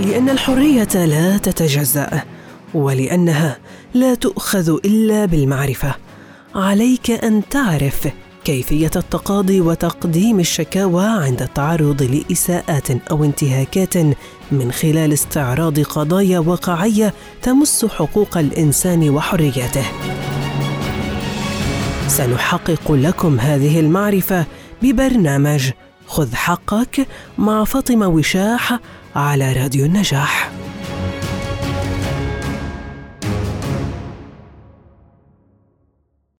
لأن الحرية لا تتجزأ ولأنها لا تؤخذ إلا بالمعرفة. عليك أن تعرف كيفية التقاضي وتقديم الشكاوى عند التعرض لإساءات أو انتهاكات من خلال استعراض قضايا واقعية تمس حقوق الإنسان وحرياته سنحقق لكم هذه المعرفة ببرنامج خذ حقك مع فاطمة وشاح على راديو النجاح.